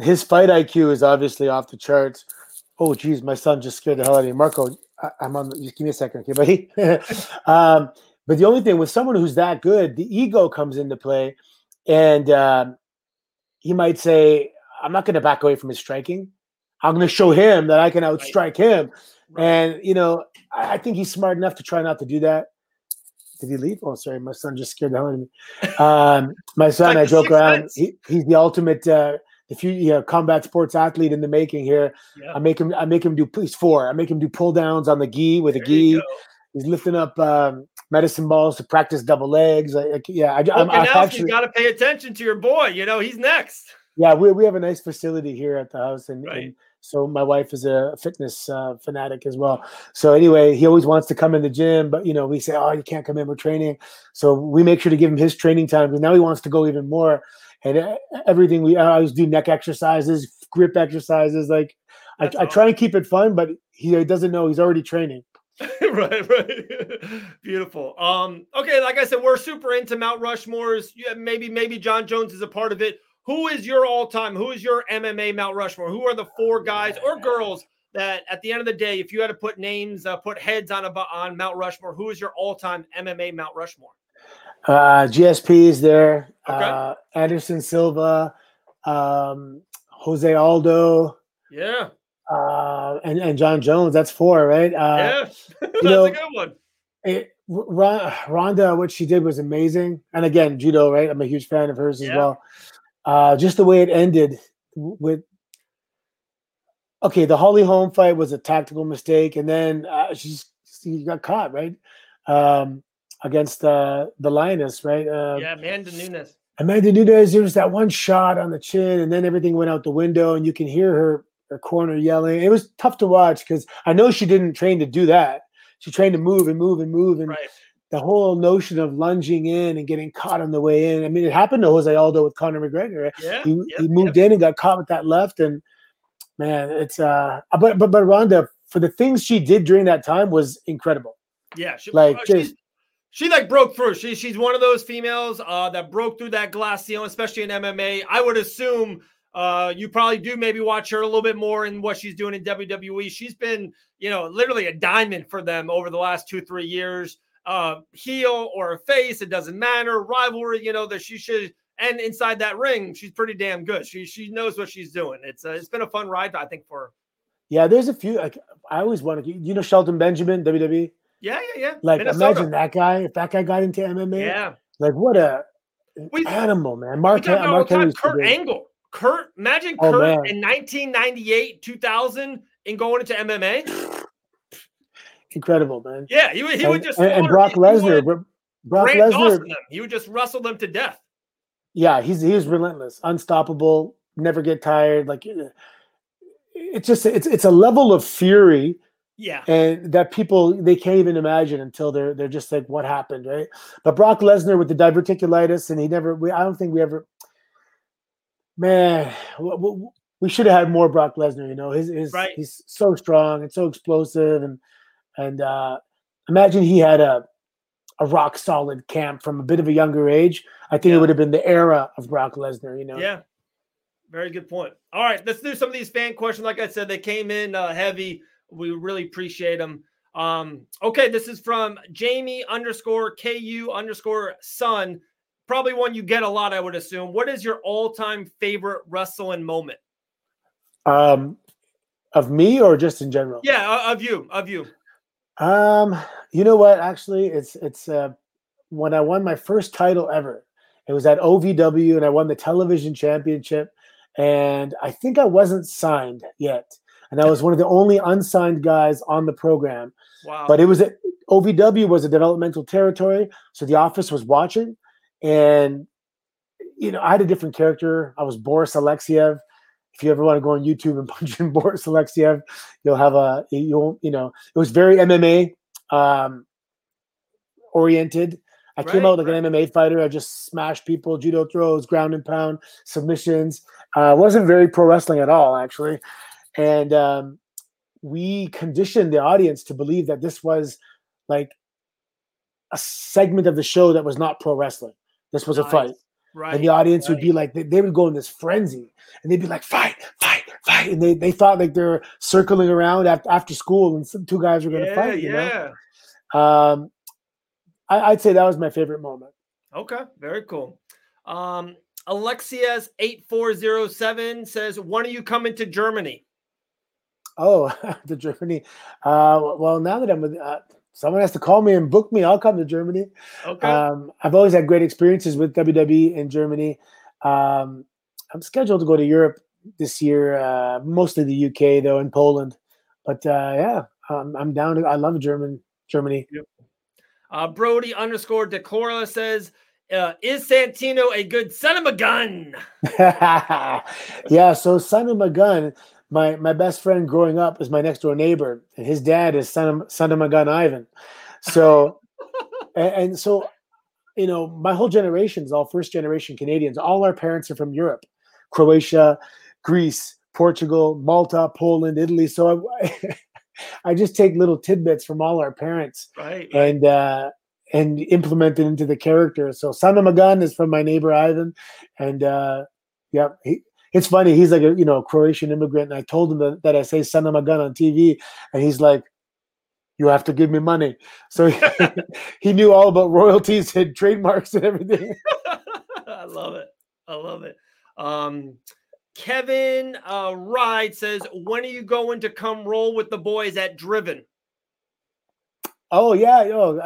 His fight IQ is obviously off the charts. Oh, geez, my son just scared the hell out of me. Marco, I, I'm on. Just give me a second, okay, buddy. um, but the only thing with someone who's that good, the ego comes into play, and um, he might say, "I'm not going to back away from his striking. I'm going to show him that I can outstrike him." Right. And you know, I, I think he's smart enough to try not to do that. Did he leave? Oh, sorry, my son just scared the hell out of me. Um, my son, like I joke around. He, he's the ultimate. Uh, if you, you know, combat sports athlete in the making here, Yeah. I make him. I make him do. He's four. I make him do pull downs on the gi with a There you gi. He's lifting up um, medicine balls to practice double legs. I, I, yeah, I, I'm, I've actually. got to pay attention to your boy. You know, he's next. Yeah, we, we have a nice facility here at the house, and, Right. and So my wife is a fitness uh, fanatic as well. So anyway, he always wants to come in the gym, but you know, we say, "Oh, you can't come in. We're training." So we make sure to give him his training time because now he wants to go even more. And uh, everything we I always do neck exercises, grip exercises. Like I, I, try and keep it fun, but he doesn't know he's already training. right, right. Beautiful. Um, okay, like I said, we're super into Mount Rushmore's. Yeah, maybe, maybe Jon Jones is a part of it. Who is your all-time? Who is your MMA Mount Rushmore? Who are the four guys or girls that, at the end of the day, if you had to put names, uh, put heads on a on Mount Rushmore, who is your all-time MMA Mount Rushmore? Uh, GSP is there. Okay. Uh, Anderson Silva, um, Jose Aldo. Yeah. Uh, and, and Jon Jones. That's four, right? Uh, yeah, that's know, a good one. It, Ronda, what she did was amazing. And again, judo, right? I'm a huge fan of hers yeah. as well. Uh, just the way it ended with okay, the Holly Holm fight was a tactical mistake, and then uh, she's she got caught right um, against uh, the lioness, right? Uh, yeah, Amanda Nunes. Amanda Nunes. There was that one shot on the chin, and then everything went out the window, and you can hear her her corner yelling. It was tough to watch because I know she didn't train to do that. She trained to move and move and move, and right the whole notion of lunging in and getting caught on the way in. I mean, it happened to Jose Aldo with Conor McGregor. Yeah, he, yep, he moved yep. in and got caught with that left, and man, it's uh, but but but Ronda for the things she did during that time was incredible. Yeah, she, like uh, just. She like broke through. She, she's one of those females uh, that broke through that glass ceiling, especially in MMA. I would assume uh, you probably do maybe watch her a little bit more in what she's doing in WWE. She's been, you know, literally a diamond for them over the last two, three years uh, heel or a face, it doesn't matter. Rivalry, you know, that she should. And inside that ring, she's pretty damn good. She she knows what she's doing. It's uh, it's been a fun ride, I think, for her. Yeah, there's a few. Like I always want to. You know, Shelton Benjamin, WWE. Yeah, yeah, yeah. Like Minnesota. imagine that guy. If that guy got into MMA, yeah. Like what a we, animal, man. Mark, we Mark Kurt Angle. Kurt, imagine oh, Kurt man. in 1998, 2000, and going into MMA incredible, man. Yeah, he, he would just and, and Brock Lesnar, Brock Lesnar, he would just wrestle them to death. Yeah, he's he's relentless, unstoppable, never get tired. Like it's just it's it's a level of fury. Yeah, and that people they can't even imagine until they're they're just like, what happened, right? But Brock Lesnar with the diverticulitis, and he never. We, I don't think we ever. Man, we should have had more Brock Lesnar. You know, his, his right. he's so strong and so explosive, and and uh, imagine he had a a rock solid camp from a bit of a younger age. I think yeah. it would have been the era of Brock Lesnar. You know. Yeah. Very good point. All right, let's do some of these fan questions. Like I said, they came in uh, heavy. We really appreciate them. Um, okay, this is from Jamie underscore KU underscore son. Probably one you get a lot, I would assume. What is your all time favorite wrestling moment? Um, of me or just in general? Yeah, of you, of you. Um, you know what? Actually, it's it's uh, when I won my first title ever. It was at OVW, and I won the television championship. And I think I wasn't signed yet, and I was one of the only unsigned guys on the program. Wow! But it was a, OVW was a developmental territory, so the office was watching, and you know I had a different character. I was Boris Alexiev if you ever want to go on YouTube and punch in Boris Alexiev, you'll have a you'll you know it was very MMA um, oriented. I right, came out like right. an MMA fighter. I just smashed people, judo throws, ground and pound, submissions. Uh, wasn't very pro wrestling at all, actually. And um, we conditioned the audience to believe that this was like a segment of the show that was not pro wrestling. This was nice. a fight. Right. And the audience right. would be like, they, they, would go in this frenzy and they'd be like, fight, fight, fight. And they, they thought like they're circling around after, after school and some two guys were going to yeah, fight. yeah. Know? Um, I, would say that was my favorite moment. Okay. Very cool. Um, Alexias8407 says, when are you coming to Germany? Oh, to Germany. Uh, well, now that I'm with, uh, someone has to call me and book me. I'll come to Germany. Okay. Um, I've always had great experiences with WWE in Germany. Um, I'm scheduled to go to Europe this year, uh, mostly the UK though, and Poland. But uh, yeah, um, I'm down. To, I love German Germany. Yep. Uh, Brody underscore Decora says, uh, "Is Santino a good son of a gun?" yeah, so son of a gun my my best friend growing up is my next door neighbor, and his dad is son of, son of my gun Ivan. So, and, and so, you know, my whole generation is all first generation Canadians. All our parents are from Europe, Croatia, Greece, Portugal, Malta, Poland, Italy. So I, I just take little tidbits from all our parents, right, and uh, and implement it into the character. So Son of Magan is from my neighbor Ivan, and uh, yeah, he, it's funny. He's like a you know Croatian immigrant, and I told him that, that I say "son of a gun" on TV, and he's like, "You have to give me money." So he, he knew all about royalties and trademarks and everything. I love it. I love it. Um, Kevin uh, Ride says, "When are you going to come roll with the boys at Driven?" Oh yeah, oh,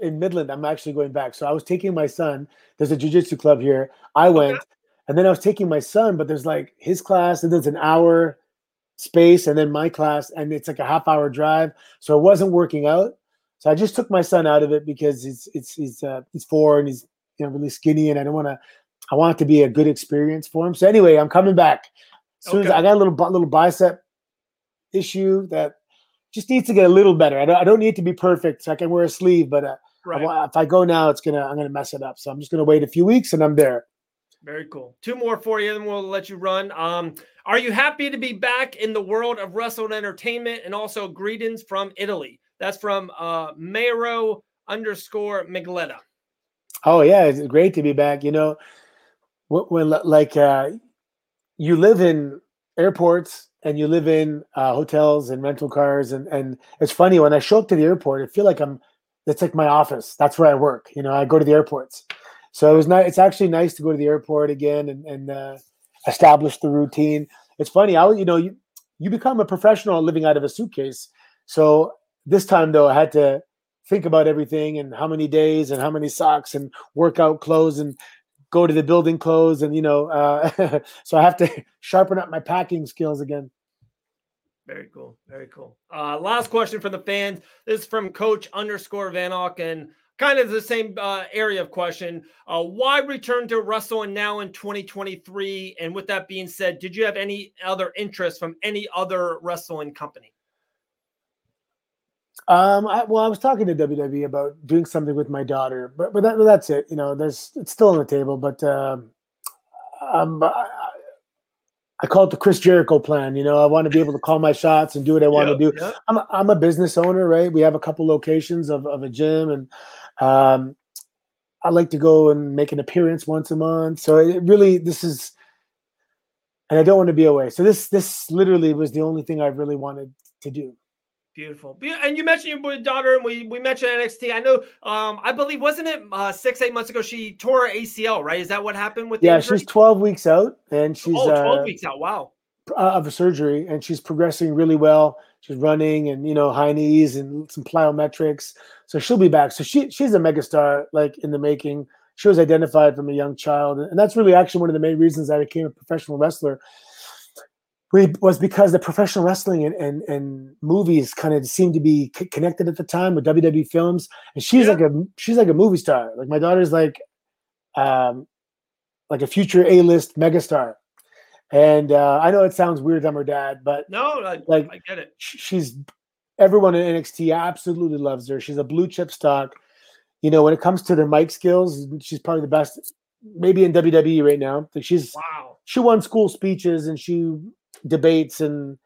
in Midland, I'm actually going back. So I was taking my son. There's a jujitsu club here. I went. Okay and then I was taking my son, but there's like his class, and there's an hour space, and then my class, and it's like a half hour drive. So it wasn't working out. So I just took my son out of it because he's it's he's uh, he's four and he's you know really skinny, and I don't want to. I want it to be a good experience for him. So anyway, I'm coming back. As soon okay. as I got a little little bicep issue that just needs to get a little better. I don't, I don't need to be perfect. So I can wear a sleeve, but uh, right. I, if I go now, it's gonna I'm gonna mess it up. So I'm just gonna wait a few weeks and I'm there. Very cool. Two more for you, and we'll let you run. Um, are you happy to be back in the world of wrestling entertainment? And also greetings from Italy. That's from uh, Mayro underscore Migletta. Oh yeah, it's great to be back. You know, when like uh, you live in airports and you live in uh, hotels and rental cars, and and it's funny when I show up to the airport, I feel like I'm. It's like my office. That's where I work. You know, I go to the airports so it was nice. It's actually nice to go to the airport again and, and uh, establish the routine. It's funny. I you know you you become a professional living out of a suitcase. So this time though, I had to think about everything and how many days and how many socks and workout clothes and go to the building clothes and you know uh, so I have to sharpen up my packing skills again. Very cool. Very cool. Uh, last question from the fans. This is from Coach underscore Van Auken kind of the same uh, area of question. Uh, why return to wrestling now in 2023? And with that being said, did you have any other interest from any other wrestling company? Um, I, well, I was talking to WWE about doing something with my daughter, but but that, that's it. You know, there's it's still on the table, but um, um, I, I call it the Chris Jericho plan. You know, I want to be able to call my shots and do what I want to do. I'm a, I'm a business owner, right? We have a couple locations of, of a gym, and um, I like to go and make an appearance once a month. So it really, this is, and I don't want to be away. So this, this literally was the only thing I really wanted to do. Beautiful. And you mentioned your daughter, and we, we mentioned NXT. I know, um, I believe, wasn't it uh, six, eight months ago, she tore her ACL, right? Is that what happened with Yeah, she's 12 weeks out, and she's oh, 12 uh, weeks out. Wow. Of a surgery, and she's progressing really well. She's running and, you know, high knees and some plyometrics. So she'll be back. So she she's a megastar, like in the making. She was identified from a young child, and that's really actually one of the main reasons I became a professional wrestler. We, was because the professional wrestling and, and, and movies kind of seemed to be c- connected at the time with WWE films, and she's yeah. like a she's like a movie star. Like my daughter's like, um, like a future A list megastar. And uh, I know it sounds weird, I'm her dad, but no, I, like I get it. She's everyone in NXT absolutely loves her. She's a blue chip stock. You know, when it comes to their mic skills, she's probably the best, maybe in WWE right now. Like she's wow. She won school speeches and she debates and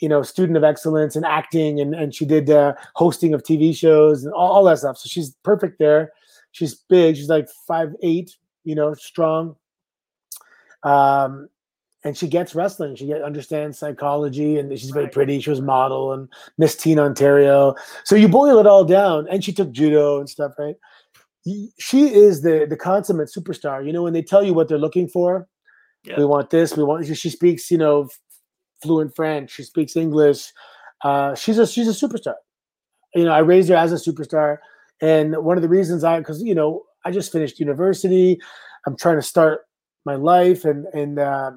you know student of excellence and acting and and she did uh, hosting of TV shows and all, all that stuff. So she's perfect there. She's big. She's like five eight. You know, strong. Um, and she gets wrestling. She get, understands psychology, and she's very pretty. She was model and Miss Teen Ontario. So you boil it all down, and she took judo and stuff, right? She is the the consummate superstar. You know, when they tell you what they're looking for, yeah. we want this, we want. She speaks, you know, fluent French. She speaks English. Uh, she's a she's a superstar. You know, I raised her as a superstar, and one of the reasons I, because you know, I just finished university. I'm trying to start my life, and and uh,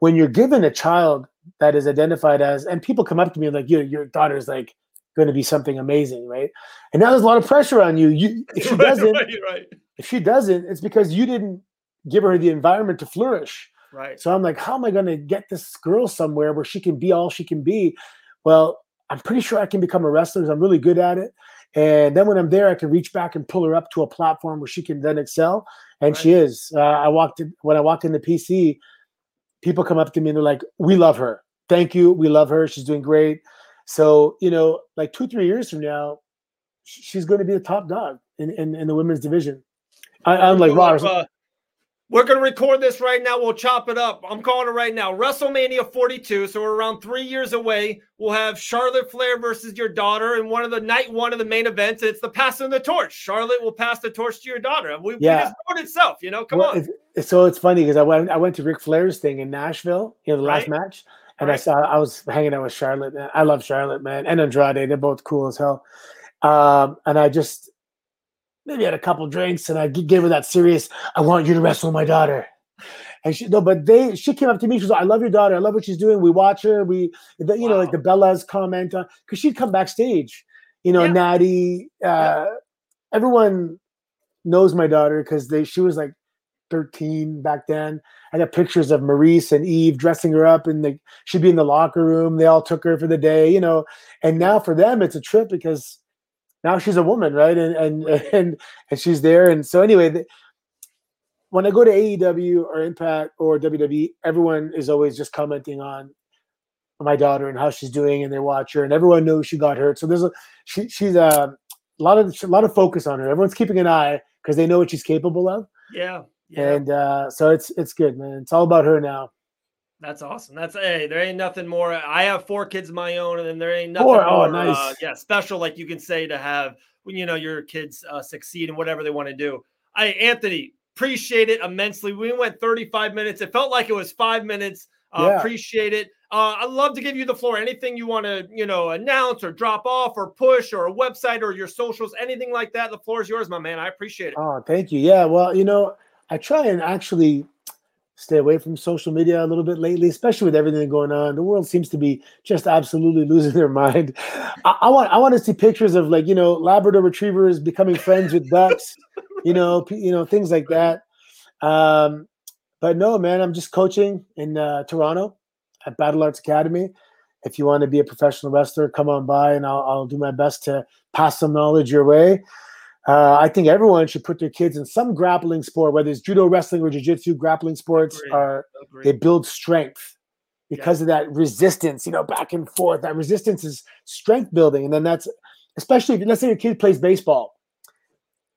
when you're given a child that is identified as, and people come up to me and like, your your daughter's like going to be something amazing, right? And now there's a lot of pressure on you. You if she doesn't, right, right. if she doesn't, it's because you didn't give her the environment to flourish. Right. So I'm like, how am I going to get this girl somewhere where she can be all she can be? Well, I'm pretty sure I can become a wrestler. Because I'm really good at it. And then when I'm there, I can reach back and pull her up to a platform where she can then excel. And right. she is. Uh, I walked in, when I walked in the PC, people come up to me and they're like, "We love her. Thank you. We love her. She's doing great." So you know, like two, three years from now, she's going to be the top dog in, in, in the women's division. I, am like, wow. We're going to record this right now. We'll chop it up. I'm calling it right now. WrestleMania 42. So we're around three years away. We'll have Charlotte Flair versus your daughter in one of the night one of the main events. It's the passing of the torch. Charlotte will pass the torch to your daughter. And we, yeah. we itself, you know, come well, on. It's, so it's funny because I went, I went to Ric Flair's thing in Nashville, you know, the last match. And right. I saw, I was hanging out with Charlotte. I love Charlotte, man. And Andrade. They're both cool as hell. Um, and I just, maybe had a couple drinks and I gave her that serious, I want you to wrestle my daughter. And she no, but they she came up to me. She was like, I love your daughter. I love what she's doing. We watch her. We the, you wow. know, like the Bellas comment on because she'd come backstage. You know, yeah. Natty, uh, yeah. everyone knows my daughter because they she was like 13 back then. I got pictures of Maryse and Eve dressing her up and the, she'd be in the locker room. They all took her for the day, you know. And now for them, it's a trip because now she's a woman, right? And and and and she's there. And so anyway, the, when I go to AEW or Impact or WWE, everyone is always just commenting on my daughter and how she's doing, and they watch her, and everyone knows she got hurt. So there's a she, she's a, uh, a lot of a lot of focus on her. Everyone's keeping an eye because they know what she's capable of. Yeah. yeah. And uh, so it's it's good, man. It's all about her now. That's awesome. That's hey, there ain't nothing more. I have four kids of my own, and then there ain't nothing four. Oh, more, oh, nice. Uh, yeah, special like you can say to have when you know your kids uh, succeed in whatever they want to do. I Anthony appreciate it immensely. We went 35 minutes. It felt like it was five minutes. Uh, yeah. Appreciate it. Uh, I'd love to give you the floor. Anything you want to, you know, announce or drop off or push or a website or your socials, anything like that. The floor is yours, my man. I appreciate it. Oh, thank you. Yeah. Well, you know, I try and actually stay away from social media a little bit lately, especially with everything going on. The world seems to be just absolutely losing their mind. I, I want I want to see pictures of like you know Labrador retrievers becoming friends with ducks, you know, you know things like that. Um, but no, man, I'm just coaching in uh, Toronto at Battle Arts Academy. If you want to be a professional wrestler, come on by, and I'll, I'll do my best to pass some knowledge your way. Uh, I think everyone should put their kids in some grappling sport, whether it's judo, wrestling, or jiu-jitsu. Grappling sports Agreed. are Agreed. they build strength because yeah. of that resistance, you know, back and forth. That resistance is strength building, and then that's especially if let's say your kid plays baseball,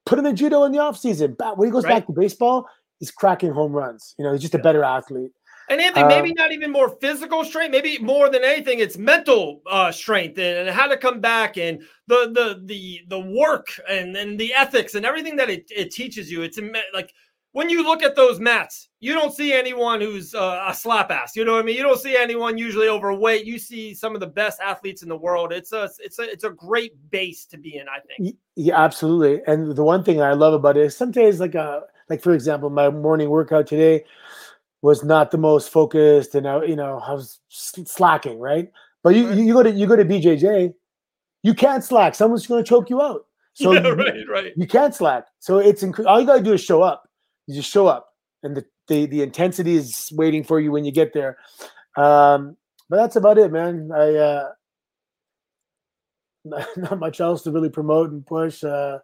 put him in judo in the off season. When he goes right. back to baseball, he's cracking home runs. You know, he's just yeah. a better athlete. And Anthony, maybe um, not even more physical strength, maybe more than anything, it's mental uh, strength and, and, how to come back and the the the the work and, and the ethics and everything that it, it teaches you. It's like when you look at those mats, you don't see anyone who's uh, a slap ass. You know what I mean? You don't see anyone usually overweight. You see some of the best athletes in the world. It's a it's a it's a great base to be in. I think. Yeah, absolutely. And the one thing I love about it is some days, like a uh, like for example, my morning workout today was not the most focused and I, you know I was slacking, right? But you, right. you go to you go to BJJ, you can't slack. Someone's going to choke you out. So yeah, right, right. You can't slack. So it's inc- all you got to do is show up. You just show up, and the, the the intensity is waiting for you when you get there. Um, but that's about it, man. I uh, not much else to really promote and push. Uh,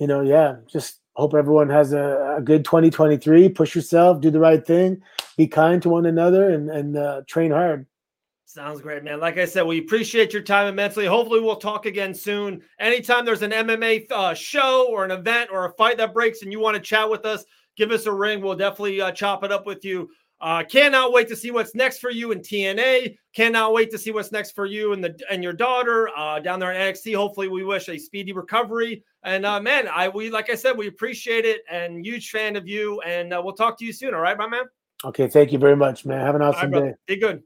you know, yeah, just hope everyone has a, a, good 2023. Push yourself, do the right thing, be kind to one another, and, and uh, train hard. Sounds great, man. Like I said, we appreciate your time immensely. Hopefully, we'll talk again soon. Anytime there's an MMA uh, show or an event or a fight that breaks and you want to chat with us, give us a ring. We'll definitely uh, chop it up with you. Uh, cannot wait to see what's next for you in TNA. Cannot wait to see what's next for you and the and your daughter uh, down there in NXT. Hopefully, we wish a speedy recovery. And uh, man, I we like I said, we appreciate it and huge fan of you. And uh, we'll talk to you soon. All right, my man. Okay, thank you very much, man. Have an awesome right, day. Be good.